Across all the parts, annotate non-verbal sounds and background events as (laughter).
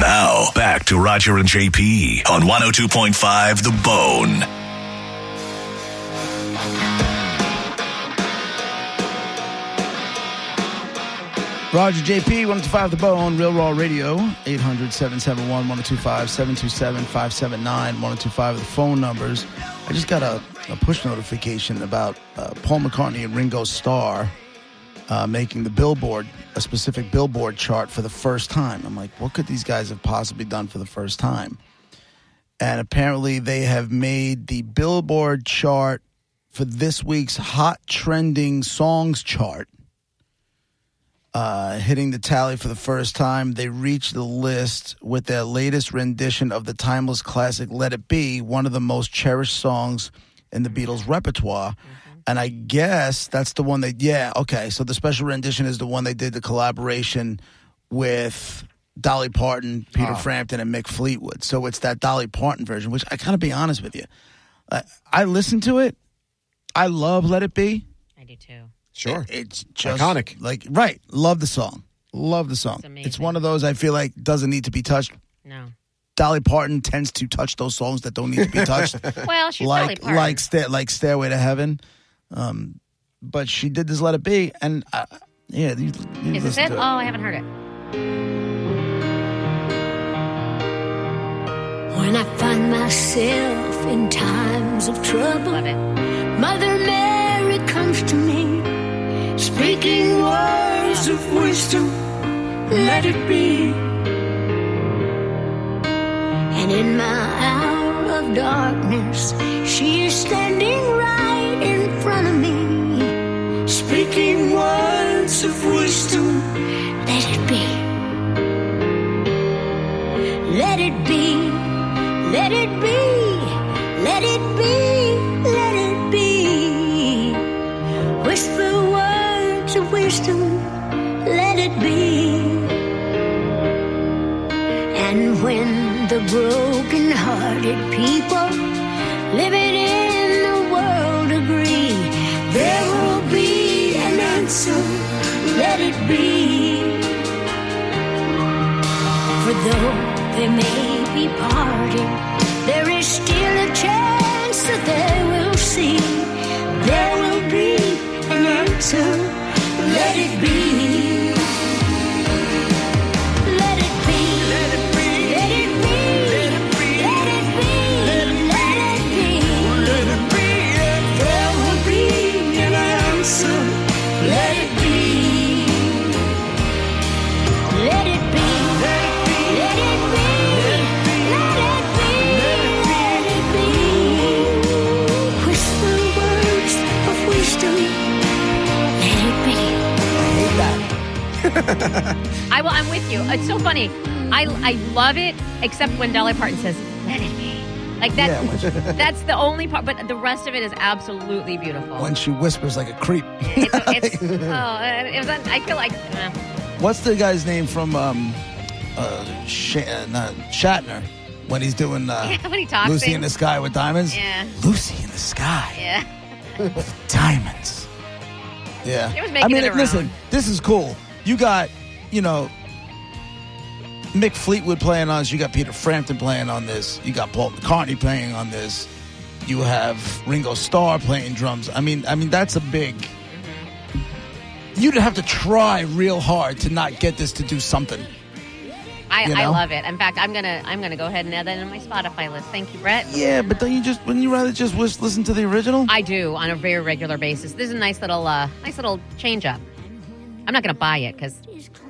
Now, back to Roger and JP on 102.5 The Bone. Roger JP, 1025 The Bone, Real Raw Radio, 800 771 1025 727 579 1025 the phone numbers. I just got a, a push notification about uh, Paul McCartney and Ringo Starr uh, making the Billboard, a specific Billboard chart for the first time. I'm like, what could these guys have possibly done for the first time? And apparently, they have made the Billboard chart for this week's Hot Trending Songs chart uh, hitting the tally for the first time. They reached the list with their latest rendition of the timeless classic Let It Be, one of the most cherished songs in the Beatles repertoire. And I guess that's the one that, yeah, okay. So the special rendition is the one they did the collaboration with Dolly Parton, Peter ah. Frampton, and Mick Fleetwood. So it's that Dolly Parton version, which I kind of be honest with you. I, I listened to it. I love Let It Be. I do too. Sure. It's just Iconic. Like right, love the song. Love the song. It's. It's one of those I feel like doesn't need to be touched. No. Dolly Parton tends to touch those songs that don't need to be touched, (laughs) Well, she's Dolly like Parton. like sta- like Stairway to Heaven. Um, but she did this Let It Be, and uh, yeah, you, you Is this listen it? Oh, I haven't heard it. When I find myself in times of trouble, Love it. Mother Mary comes to me, speaking words of wisdom. Let it be. And in my hour of darkness, she is standing right in front of me, speaking words of wisdom. Let it be. Let it be. Let it be. Let it be. Let it be. Whisper words of wisdom. Let it be. And when the broken-hearted people living answer. Let it be. For though they may be parted, there is still you. It's so funny. I I love it, except when Dolly Parton says, "Let it be." Like that, yeah, that's the only part. But the rest of it is absolutely beautiful. when she whispers like a creep. (laughs) it's, it's, oh, it was. I feel like. Uh, What's the guy's name from um, uh, Sh- uh, Shatner when he's doing uh, (laughs) Yeah, when he talks Lucy in the Sky with Diamonds? Yeah. Lucy in the Sky. yeah. With diamonds. Yeah. It was making I mean, listen, this is cool. You got, you know, Mick Fleetwood playing on this. You got Peter Frampton playing on this. You got Paul McCartney playing on this. You have Ringo Starr playing drums. I mean, I mean that's a big. You'd have to try real hard to not get this to do something. I, You I love it. In fact, I'm gonna I'm gonna go ahead and add that in my Spotify list. Thank you, Brett. Yeah, but don't you just wouldn't you rather just wish, listen to the original? I do on a very regular basis. This is a nice little uh, nice little change up. I'm not gonna buy it because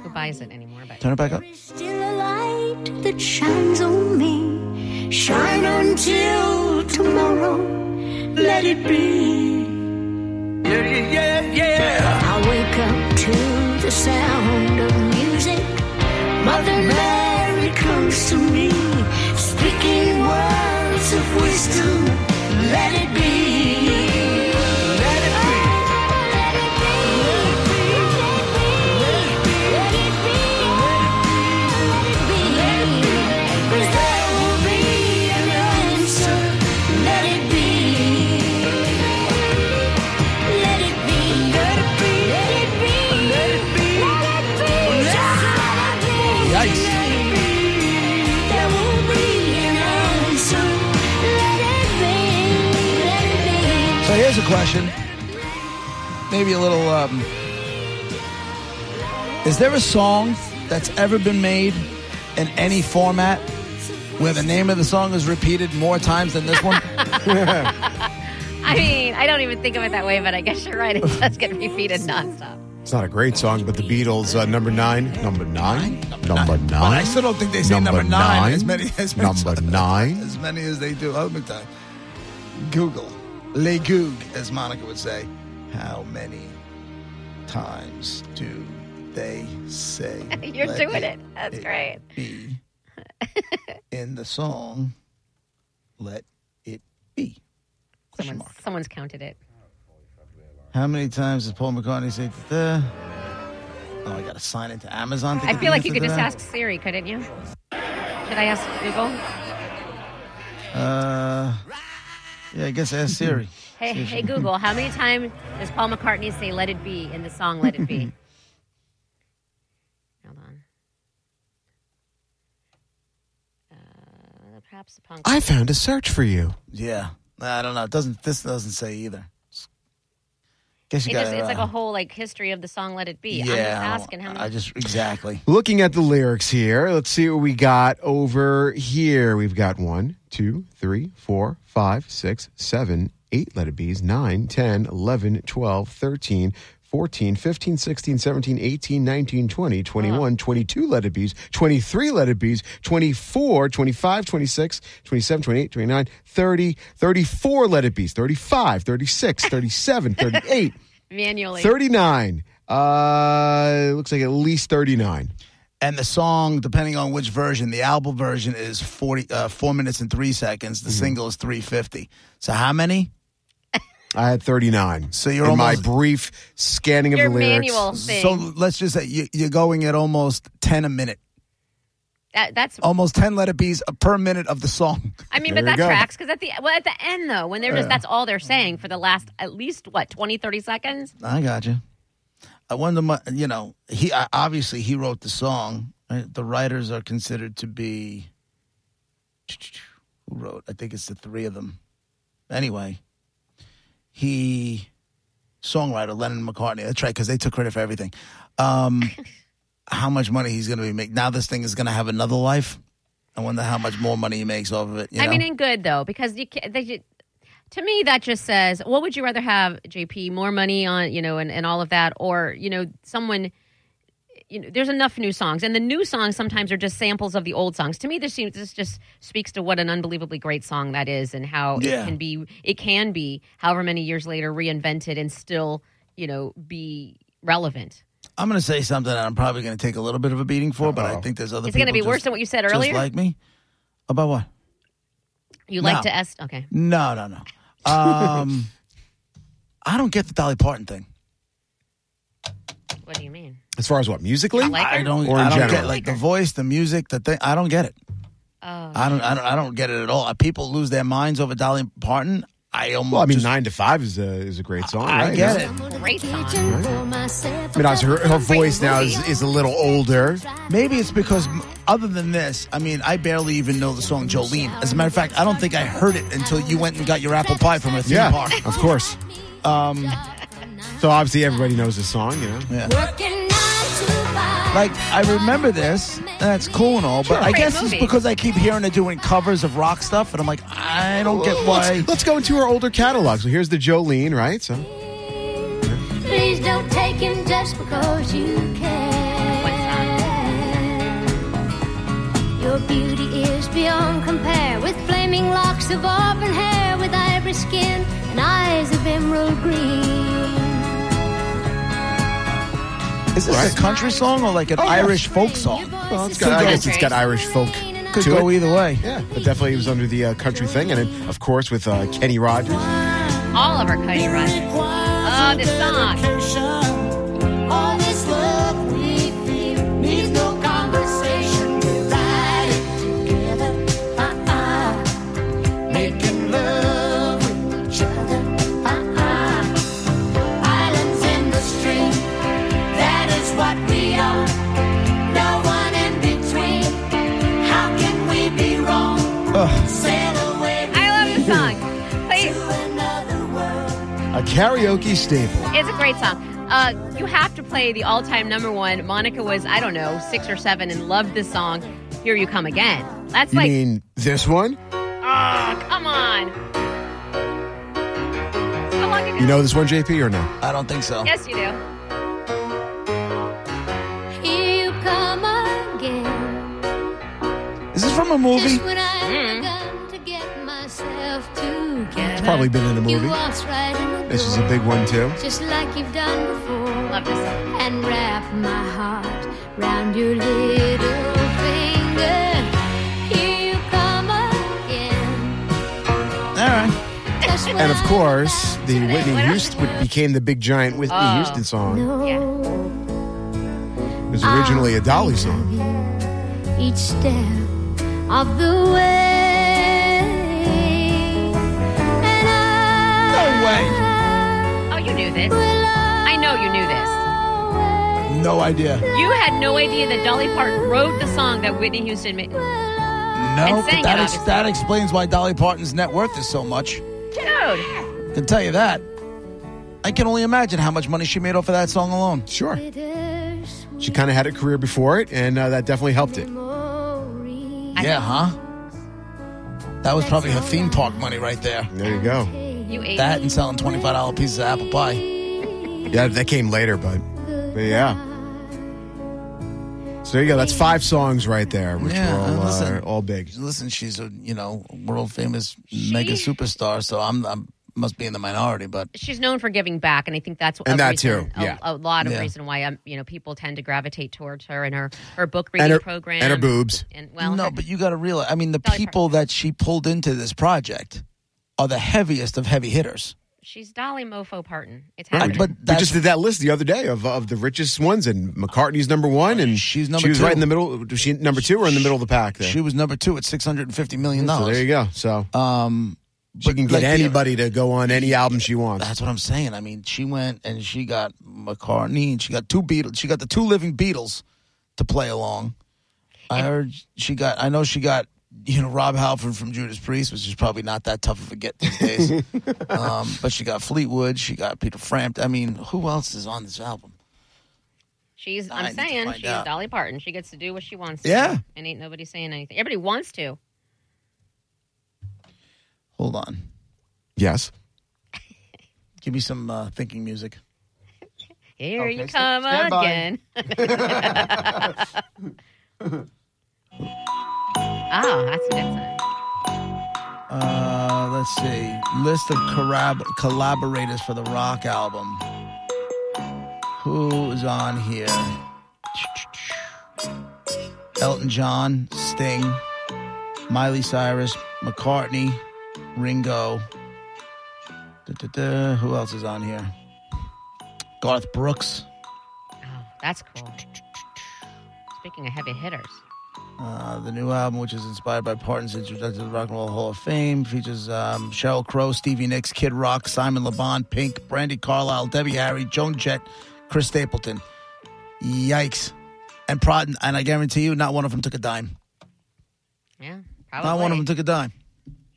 who buys it anymore? But Turn it back up. Light that shines on me. Shine until tomorrow. Let it be. Yeah, yeah, yeah, I wake up to the sound of music. Mother Mary comes to me, speaking words of wisdom. Let it be. Maybe a little. Um, is there a song that's ever been made in any format where the name of the song is repeated more times than this one? (laughs) I mean, I don't even think of it that way, but I guess you're right. It does get repeated nonstop. It's not a great song, but the Beatles, uh, number nine, number nine, number nine. Well, I still don't think they say number, nine, as many as many number nine. as many as they do. Oh, let me tell you. Google, le goog, as Monica would say. How many times do they say? (laughs) You're let doing it. That's it great. Be (laughs) in the song. Let it be. Someone's, someone's counted it. How many times does Paul McCartney say? Da, oh, I got to sign into Amazon. To I feel like you could just that? ask Siri, couldn't you? Should I ask Google? Uh, yeah, I guess ask Siri. Hey, hey Google, how many times does Paul McCartney say "Let It Be" in the song "Let It Be"? (laughs) Hold on. Uh, perhaps the punk. I found a search for you. Yeah, I don't know. It doesn't this doesn't say either? Guess you It got just, it's like a uh, whole like history of the song "Let It Be." I'm just Yeah, asking how many. I just exactly. Looking at the lyrics here, let's see what we got over here. We've got one, two, three, four, five, six, seven, eight let it be's, 9, 10, 11, 12, 13, 14, 15, 16, 17, 18, 19, 20, 21, 22 let it be's, 23 let it be's, 24, 25, 26, 27, 28, 29, 30, 34 let it be's, 35, 36, 37, 38. (laughs) manually. 39. Uh, it looks like at least 39. And the song, depending on which version, the album version is forty uh, four minutes and three seconds. Mm-hmm. The single is three fifty. So how many? I had 39. So you're in my brief scanning of Your the lyrics. manual thing. So let's just say you, you're going at almost ten a minute, That, that's. almost ten let it be's per minute of the song. I mean, There but you that go. tracks because at the well at the end though, when they're just that's all they're saying for the last at least what 20, 30 seconds. I got you. I wonder, mu- you know, he uh, obviously he wrote the song. Right? The writers are considered to be (tsk) who wrote? I think it's the three of them. Anyway, he songwriter Lennon McCartney. That's right, because they took credit for everything. Um, (laughs) how much money he's going to be making now? This thing is going to have another life. I wonder how much more money he makes off of it. You I know? mean, in good though, because you can, they, to me that just says, what would you rather have, JP? More money on you know, and, and all of that, or you know, someone. You know, there's enough new songs, and the new songs sometimes are just samples of the old songs. To me, this seems this just speaks to what an unbelievably great song that is, and how Yeah. it can be. It can be, however many years later, reinvented and still, you know, be relevant. I'm going to say something that I'm probably going to take a little bit of a beating for, but I think there's other. It's going to people be worse than what you said just earlier? like me about what? you like No. to ask? Okay. No, no, no. (laughs) Um, I don't get the Dolly Parton thing. What do you mean? As far as what, musically? You like? I don't. Or in I don't general? get like the voice, the music, the thing. I don't get it. Oh, I don't. I don't. I don't get it at all. People lose their minds over Dolly Parton. I almost. well, I mean, just- 9 to 5 is a, is a great song, I right? get Yeah. it. great song. I mean, obviously, her, her voice now is, is a little older. Maybe it's because other than this, I mean, I barely even know the song Jolene. As a matter of fact, I don't think I heard it until you went and got your apple pie from a theme Yeah, park. of course. Um, So obviously everybody knows the song, you know. yeah. Working nine to five. Like I remember this, and that's cool and all, but I Great guess it's because I keep hearing her doing covers of rock stuff, and I'm like, I don't get why. Let's, let's go into her older catalog. So here's the Jolene, right? So Please don't take him just because you can. Your beauty is beyond compare with flaming locks of auburn hair, with ivory skin and eyes of emerald green. Is this a country song or like an Irish folk song? well, it's got, I guess it's got Irish folk Could to go it. either way. Yeah, but definitely it was under the uh, country thing, and then, of course with uh, Kenny Rogers. All of our Cody Rogers. Oh, this song. Karaoke staple. It's a great song. Uh, you have to play the all-time number one. Monica was, I don't know, six or seven and loved this song. Here you come again. That's You like, mean this one? oh, come on. So long ago. You know this one, JP, or no? I don't think so. Yes, you do. Here you come again. Is this from a movie? Just when I begun to get myself together. It's probably been in a You movie. Waltz right in the This is a big one, too. Just like you've done before. Love this song. and wrap my heart round your little finger. Here you come again. All right. And of course, the Whitney Houston became the big giant Whitney Oh. Houston song. know Yeah. It was originally a Dolly song. each step of the way. And No way. You knew this. I know you knew this. No idea. You had no idea that Dolly Parton wrote the song that Whitney Houston made. No, but that, it, ex- that explains why Dolly Parton's net worth is so much. Dude. can tell you that. I can only imagine how much money she made off of that song alone. Sure. She kind of had a career before it, and uh, that definitely helped it. memories. Yeah, huh? That was probably her theme park money right there. There you go. You ate That and selling $25 pieces of apple pie. Yeah, that came later, but, but yeah. So there you go. That's five songs right there, which Yeah, were all, uh, listen. uh, all big. Listen, she's a, you know, world famous mega superstar, so I'm, I'm must be in the minority, but she's known for giving back, and I think that's And a that reason, too, yeah. a, a lot of Yeah. reason why um, you know people tend to gravitate towards her and her her book And reading her, program and her boobs. And well, no, her- but you got to realize, I mean, the Dolly people that she pulled into this project are the heaviest of heavy hitters. she's Dolly Mofo Parton. It's I- happening. but We just did that list the other day of of the richest ones, and McCartney's number one, and She's number she was two. right in the middle. Was she number two or in the middle of the pack? There. she was number two at $650 million. so there you go. So Um, she but can get like the- anybody to go on any album she wants. That's what I'm saying. I mean, she went and she got McCartney and she got two Beatles. She got the two living Beatles to play along. I heard she got. I know she got. You know, Rob Halford from Judas Priest, which is probably not that tough of a get these days. (laughs) um, but she got Fleetwood. She got Peter Frampton. I mean, who else is on this album? she's I I'm saying she's out. Dolly Parton. She gets to do what she wants. to Yeah. do, and ain't nobody saying anything. Everybody wants to. Hold on. Yes. (laughs) Give me some uh, thinking music. (laughs) Here Okay, you come stand by. again. Oh, that's a good sign. Uh, let's see. List of collab- collaborators for the rock album. Who is on here? Elton John, Sting, Miley Cyrus, McCartney, Ringo. Da-da-da. Who else is on here? Garth Brooks. Oh, that's cool. Speaking of heavy hitters, Uh, the new album, which is inspired by Parton's introduction to the Rock and Roll Hall of Fame, features um, Sheryl Crow, Stevie Nicks, Kid Rock, Simon LeBon, Pink, Brandi Carlile, Debbie Harry, Joan Jett, Chris Stapleton. Yikes! And Prod, and I guarantee you, not one of them took a dime. yeah, probably. Not one of them took a dime.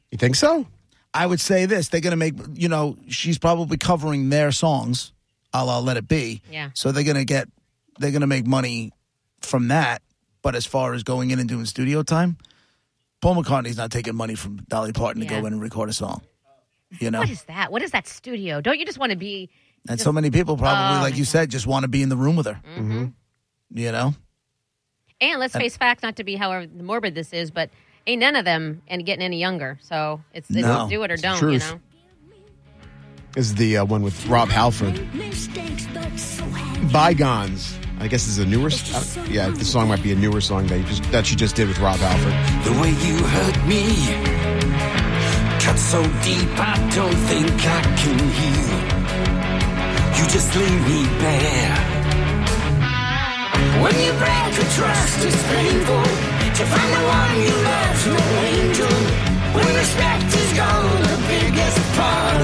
You think so? I would say this: they're going to make, you know, she's probably covering their songs, a la Let It Be. Yeah. So they're going to get, they're going to make money from that. But as far as going in and doing studio time, Paul McCartney's not taking money from Dolly Parton to go in and record a song. You know, What is that? What is that studio? Don't you just want to be? and so many people probably, Oh, like you God. said, just want to be in the room with her. Mhm. You know, And let's face facts, not to be however morbid this is, but ain't none of them and getting any younger. So it's, it's No, do it or don't. You know. This is the uh, one with Rob Halford. Mistakes, but so happy. Bygones. I guess this is a newer. Uh, yeah, this song might be a newer song that you just that she just did with Rob Halford. The way you hurt me cut so deep, I don't think I can heal. You just leave me bare. When you break a trust, it's painful to find the one you love's no angel. When respect is gone, the biggest part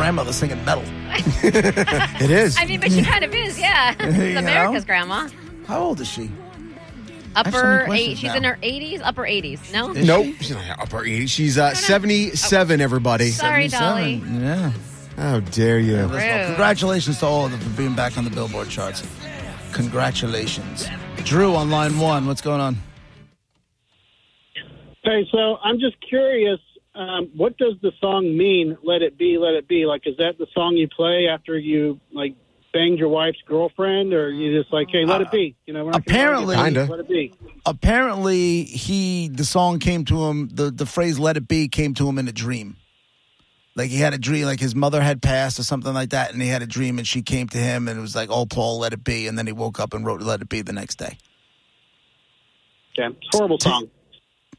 grandmother singing metal. (laughs) It is. I mean, but she kind of is, yeah. (laughs) You It's know? America's grandma. How old is she? Upper many eight. She's now. in her 80s, upper 80s. No? Is nope. she? She's not upper 80. She's uh, 77, everybody. Sorry, Dolly. 77. Yeah. How dare you? Rude. congratulations to all of them for being back on the Billboard charts. Congratulations. Drew on line one. What's going on? Hey, so I'm just curious. Um, what does the song mean? Let it be, let it be. Like, is that the song you play after you like banged your wife's girlfriend, or you just like, hey, let it be? You know, we're apparently- argue, Kinda. let it be. Apparently, he the song came to him. The the phrase "Let it be" came to him in a dream. Like he had a dream, like his mother had passed or something like that, and he had a dream, and she came to him, and it was like, "Oh, Paul, let it be," and then he woke up and wrote "Let it be" the next day. Yeah, it's a horrible song.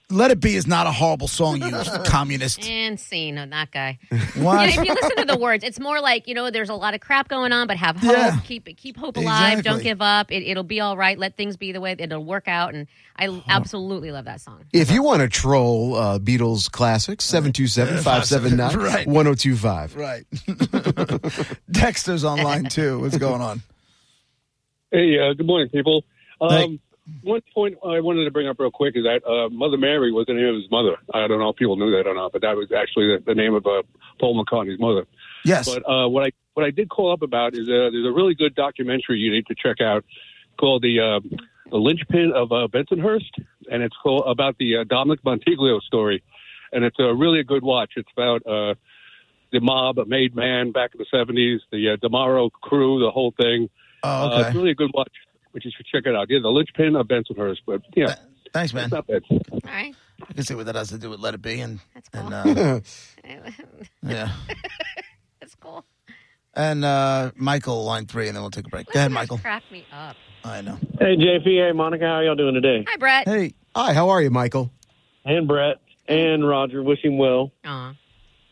"Let it be" is not a horrible song, you (laughs) communist. And scene on that guy. (laughs) What? You know, if you listen to the words, it's more like you know, there's a lot of crap going on, but have hope. Yeah. Keep keep hope alive. Don't give up. It, it'll be all right. Let things be the way it'll work out. And I absolutely love that song. If you want to troll uh, Beatles classics, 727 579 Right. 1025. (laughs) Right. Dexter's online too. What's going on? Hey, uh, good morning, people. Um, Hey. One point I wanted to bring up real quick is that uh, Mother Mary was the name of his mother. I don't know if people knew that or not, but that was actually the, the name of uh, Paul McCartney's mother. Yes. But uh, what I what I did call up about is uh, there's a really good documentary you need to check out called the uh, the linchpin of uh, Bensonhurst, and it's called about the uh, Dominic Montiglio story, and it's a really a good watch. It's about uh, the mob, a made man back in the '70s, the uh, Demaro crew, the whole thing. oh, Uh, okay. it's really a good watch, but you should check it out. Yeah, the linchpin of Bensonhurst, but yeah, Thanks, man. it's not bad. All right, I can see what that has to do with "Let It Be" and that's cool. and uh, (laughs) yeah, (laughs) that's cool. and uh, Michael line three, and then we'll take a break. Go ahead, Michael. Crack me up. I know. Hey, JP. Hey, Monica. How y'all doing today? Hi, Brett. Hey, Hi, how are you, Michael? And Brett and Roger. Wish him well. Aw.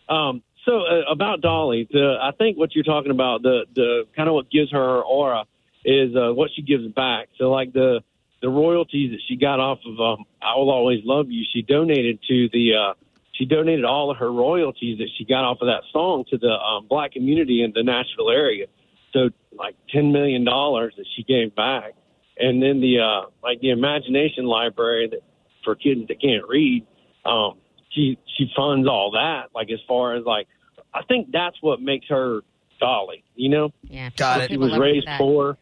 Um, so uh, about Dolly, the, I think what you're talking about, the the kind of what gives her her aura is uh, what she gives back. So like the the royalties that she got off of um, "I Will Always Love You," she donated to the uh, she donated all of her royalties that she got off of that song to the um, black community in the Nashville area. So like ten million dollars that she gave back, and then the uh, like the Imagination Library that for kids that can't read. Um, she she funds all that. Like as far as like, I think that's what makes her Dolly. You know, Yeah, Got it. she was raised poor.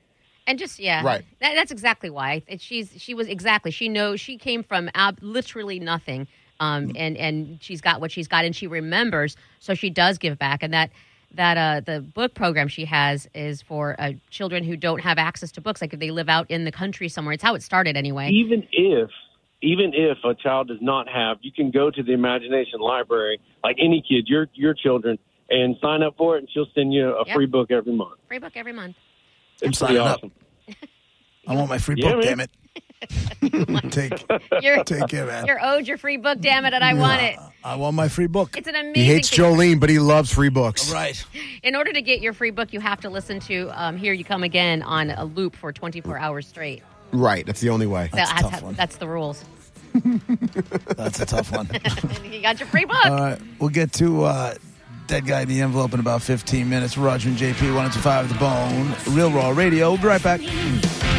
And just yeah, Right. That, that's exactly why It- she's she was exactly she knows she came from ab- literally nothing, um, and and she's got what she's got, and she remembers, so she does give back, and that that uh the book program she has is for uh, children who don't have access to books, like if they live out in the country somewhere. It's how it started anyway. Even if even if a child does not have, you can go to the Imagination Library, like any kid, your your children, and sign up for it, and she'll send you a Yep. free book every month. Free book every month. I'm It's pretty signing up. I want my free Yeah, book. man. Damn it. (laughs) take You're take care, man. you're owed your free book. Damn it, and I want it. I want my free book. It's an amazing. He hates thing. Jolene, but he loves free books. Right. In order to get your free book, you have to listen to um, "Here You Come Again" on a loop for 24 hours straight. Right, that's the only way. That's a that's, tough one. that's the rules. (laughs) That's a tough one. (laughs) you got your free book. All right, we'll get to uh, Dead Guy in the Envelope in about 15 minutes. Roger and JP, 1025 The Bone, Real Raw Radio. We'll be right back.